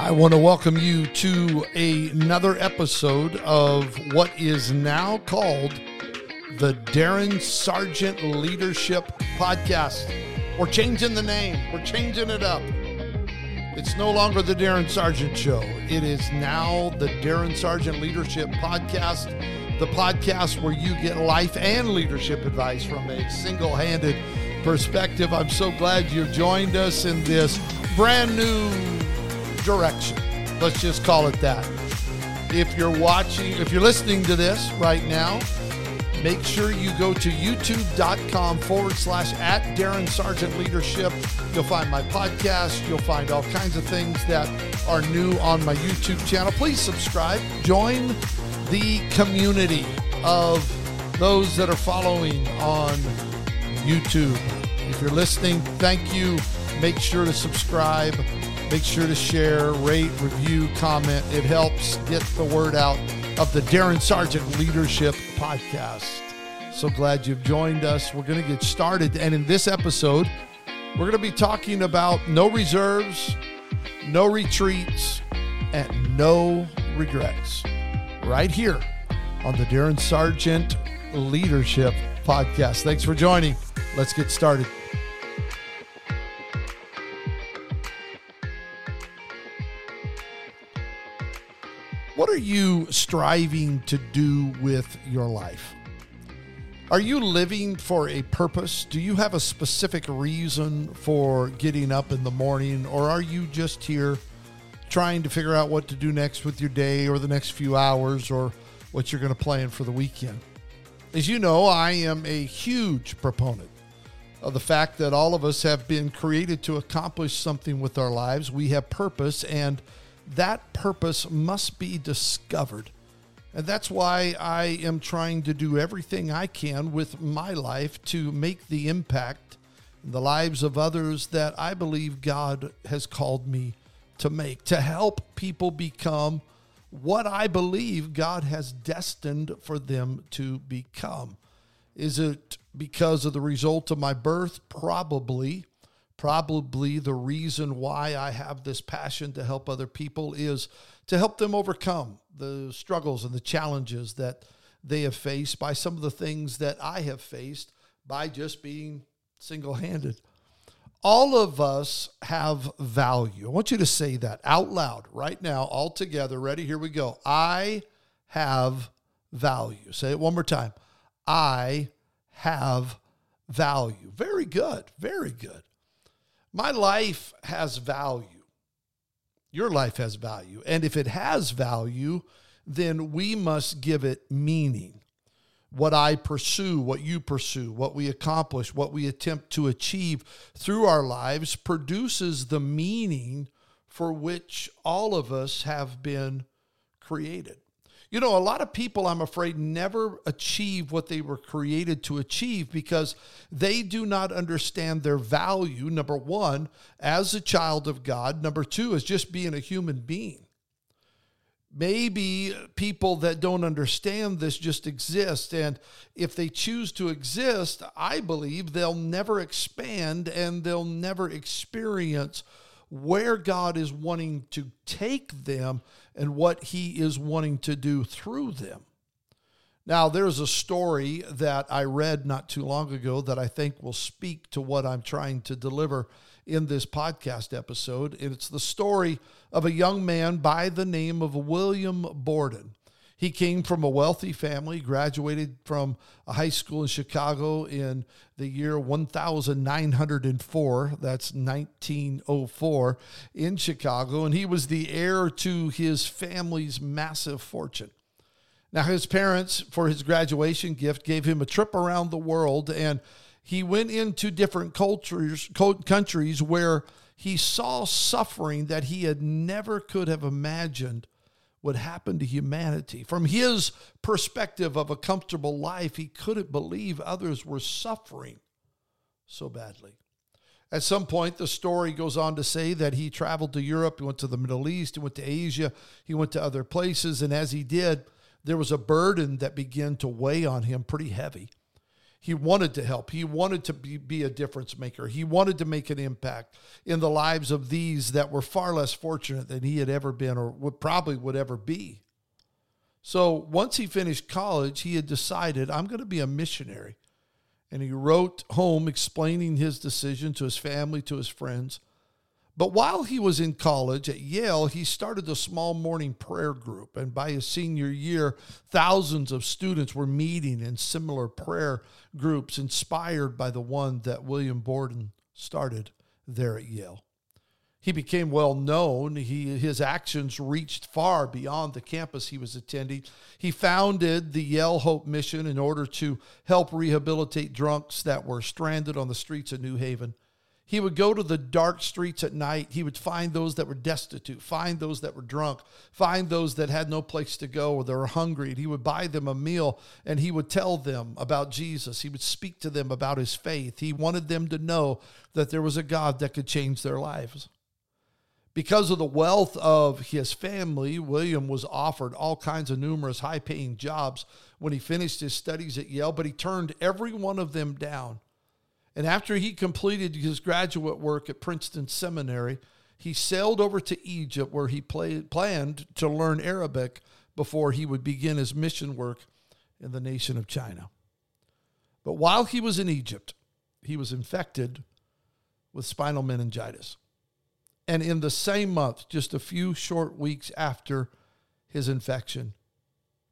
I want to welcome you to another episode of what is now called the Darin Sargent Leadership Podcast. We're changing the name, we're changing it up. It's no longer the Darin Sargent Show. It is now the Darin Sargent Leadership Podcast, the podcast where you get life and leadership advice from a single handed perspective. I'm so glad you've joined us in this brand new direction. Let's just call it that. If you're watching, if you're listening to this right now, make sure you go to youtube.com forward slash at Darin Sargent Leadership. You'll find my podcast. You'll find all kinds of things that are new on my YouTube channel. Please subscribe. Join the community of those that are following on YouTube. If you're listening, thank you. Make sure to subscribe. Make sure to share, rate, review, comment. It helps get the word out of the Darin Sargent Leadership Podcast. So glad you've joined us. We're going to get started. And in this episode, we're going to be talking about no reserves, no retreats, and no regrets. Right here on the Darin Sargent Leadership Podcast. Thanks for joining. Let's get started. You striving to do with your life? Are you living for a purpose? Do you have a specific reason for getting up in the morning, or are you just here trying to figure out what to do next with your day or the next few hours or what you're going to plan for the weekend? As you know, I am a huge proponent of the fact that all of us have been created to accomplish something with our lives. We have purpose, and that purpose must be discovered. And that's why I am trying to do everything I can with my life to make the impact in the lives of others that I believe God has called me to make, to help people become what I believe God has destined for them to become. Is it because of the result of my birth? Probably. Probably the reason why I have this passion to help other people is to help them overcome the struggles and the challenges that they have faced by some of the things that I have faced by just being single handed. All of us have value. I want you to say that out loud right now, all together. Ready? Here we go. I have value. Say it one more time. I have value. Very good. Very good. My life has value. Your life has value. And if it has value, then we must give it meaning. What I pursue, what you pursue, what we accomplish, what we attempt to achieve through our lives produces the meaning for which all of us have been created. You know, a lot of people, I'm afraid, never achieve what they were created to achieve because they do not understand their value, number one, as a child of God, number two, as just being a human being. Maybe people that don't understand this just exist. And if they choose to exist, I believe they'll never expand and they'll never experience where God is wanting to take them and what He is wanting to do through them. Now, there's a story that I read not too long ago that I think will speak to what I'm trying to deliver in this podcast episode. And it's the story of a young man by the name of William Borden. He came from a wealthy family, graduated from a high school in Chicago in the year 1904. That's 1904 in Chicago. And he was the heir to his family's massive fortune. Now, his parents, for his graduation gift, gave him a trip around the world, and he went into different cultures, countries where he saw suffering that he had never could have imagined would happen to humanity. From his perspective of a comfortable life, he couldn't believe others were suffering so badly. At some point, the story goes on to say that he traveled to Europe, he went to the Middle East, he went to Asia, he went to other places, and as he did, there was a burden that began to weigh on him pretty heavy. He wanted to help. He wanted to be, be a difference maker. He wanted to make an impact in the lives of these that were far less fortunate than he had ever been or would probably would ever be. So once he finished college, he had decided, I'm going to be a missionary. And he wrote home explaining his decision to his family, to his friends. But while he was in college at Yale, he started a small morning prayer group. And by his senior year, thousands of students were meeting in similar prayer groups inspired by the one that William Borden started there at Yale. He became well known. He, his actions reached far beyond the campus he was attending. He founded the Yale Hope Mission in order to help rehabilitate drunks that were stranded on the streets of New Haven. He would go to the dark streets at night. He would find those that were destitute, find those that were drunk, find those that had no place to go or they were hungry. And he would buy them a meal and he would tell them about Jesus. He would speak to them about his faith. He wanted them to know that there was a God that could change their lives. Because of the wealth of his family, William was offered all kinds of numerous high paying jobs when he finished his studies at Yale, but he turned every one of them down and after he completed his graduate work at Princeton Seminary, he sailed over to Egypt where he planned to learn Arabic before he would begin his mission work in the nation of China. But while he was in Egypt, he was infected with spinal meningitis. And in the same month, just a few short weeks after his infection,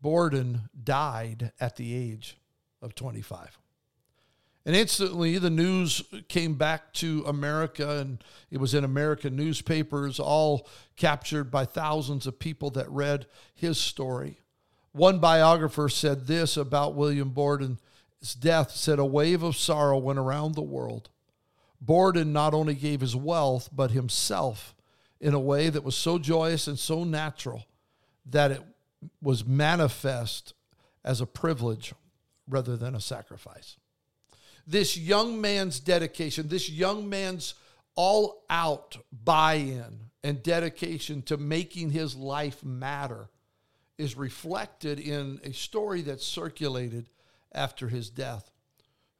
Borden died at the age of 25. And instantly, the news came back to America, and it was in American newspapers, all captured by thousands of people that read his story. One biographer said this about William Borden's death said, A wave of sorrow went around the world. Borden not only gave his wealth, but himself in a way that was so joyous and so natural that it was manifest as a privilege rather than a sacrifice this young man's dedication, this young man's all out buy in and dedication to making his life matter is reflected in a story that circulated after his death.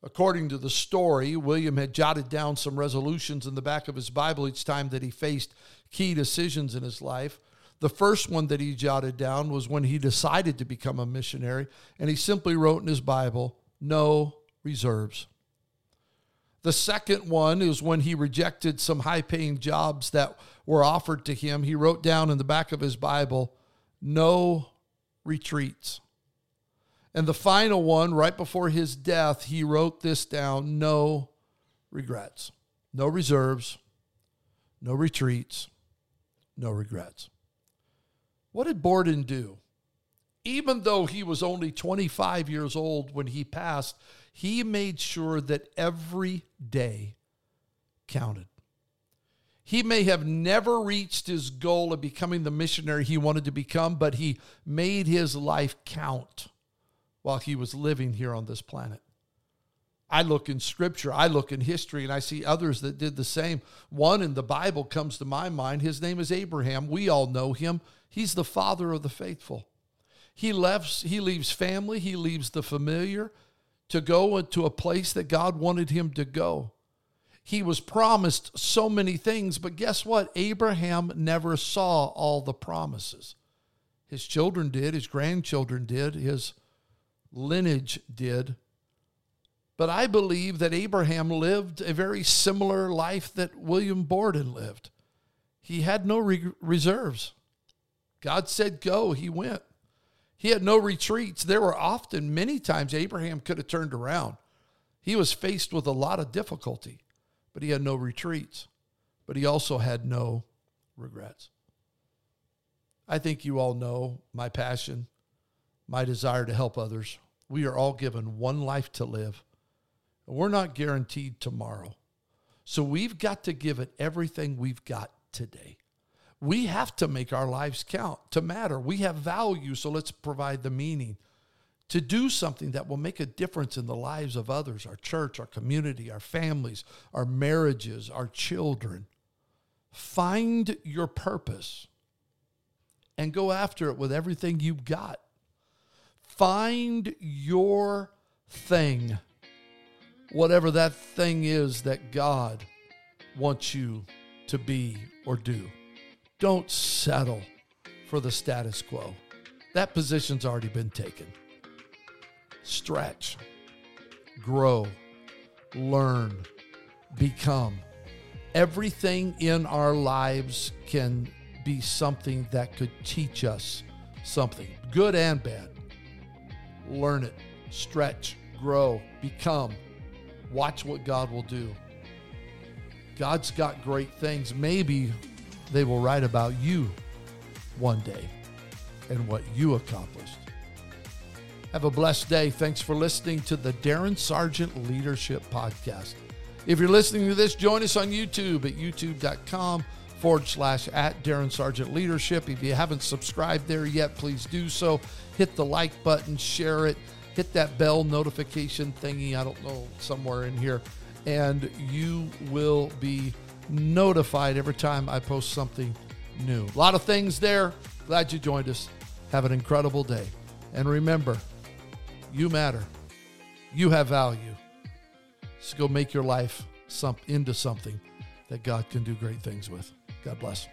According to the story, William had jotted down some resolutions in the back of his Bible each time that he faced key decisions in his life. The first one that he jotted down was when he decided to become a missionary, and he simply wrote in his Bible, No reserves. The second one is when he rejected some high paying jobs that were offered to him. He wrote down in the back of his Bible, no retreats. And the final one, right before his death, he wrote this down no regrets, no reserves, no retreats, no regrets. What did Borden do? Even though he was only 25 years old when he passed, he made sure that every day counted. He may have never reached his goal of becoming the missionary he wanted to become, but he made his life count while he was living here on this planet. I look in scripture, I look in history, and I see others that did the same. One in the Bible comes to my mind. His name is Abraham. We all know him. He's the father of the faithful. He left, he leaves family, he leaves the familiar, to go to a place that God wanted him to go. He was promised so many things, but guess what? Abraham never saw all the promises. His children did, his grandchildren did, his lineage did. But I believe that Abraham lived a very similar life that William Borden lived. He had no re- reserves. God said go, he went. He had no retreats. There were often, many times, Abraham could have turned around. He was faced with a lot of difficulty, but he had no retreats. But he also had no regrets. I think you all know my passion, my desire to help others. We are all given one life to live. And we're not guaranteed tomorrow. So we've got to give it everything we've got today we have to make our lives count to matter. We have value, so let's provide the meaning to do something that will make a difference in the lives of others, our church, our community, our families, our marriages, our children. Find your purpose and go after it with everything you've got. Find your thing whatever that thing is that God wants you to be or do. Don't settle for the status quo. That position's already been taken. Stretch, grow, learn, become. Everything in our lives can be something that could teach us something, good and bad. Learn it, stretch, grow, become. Watch what God will do. God's got great things. Maybe they will write about you one day and what you accomplished. Have a blessed day. Thanks for listening to the Darin Sargent Leadership Podcast. If you're listening to this, join us on YouTube at youtube.com forward slash at Darin Sargent Leadership. If you haven't subscribed there yet, please do so. Hit the like button, share it, hit that bell notification thingy. I don't know, somewhere in here. And you will be notified every time I post something new. A lot of things there. Glad you joined us. Have an incredible day. And remember, you matter. You have value. So go make your life some, into something that God can do great things with. God bless.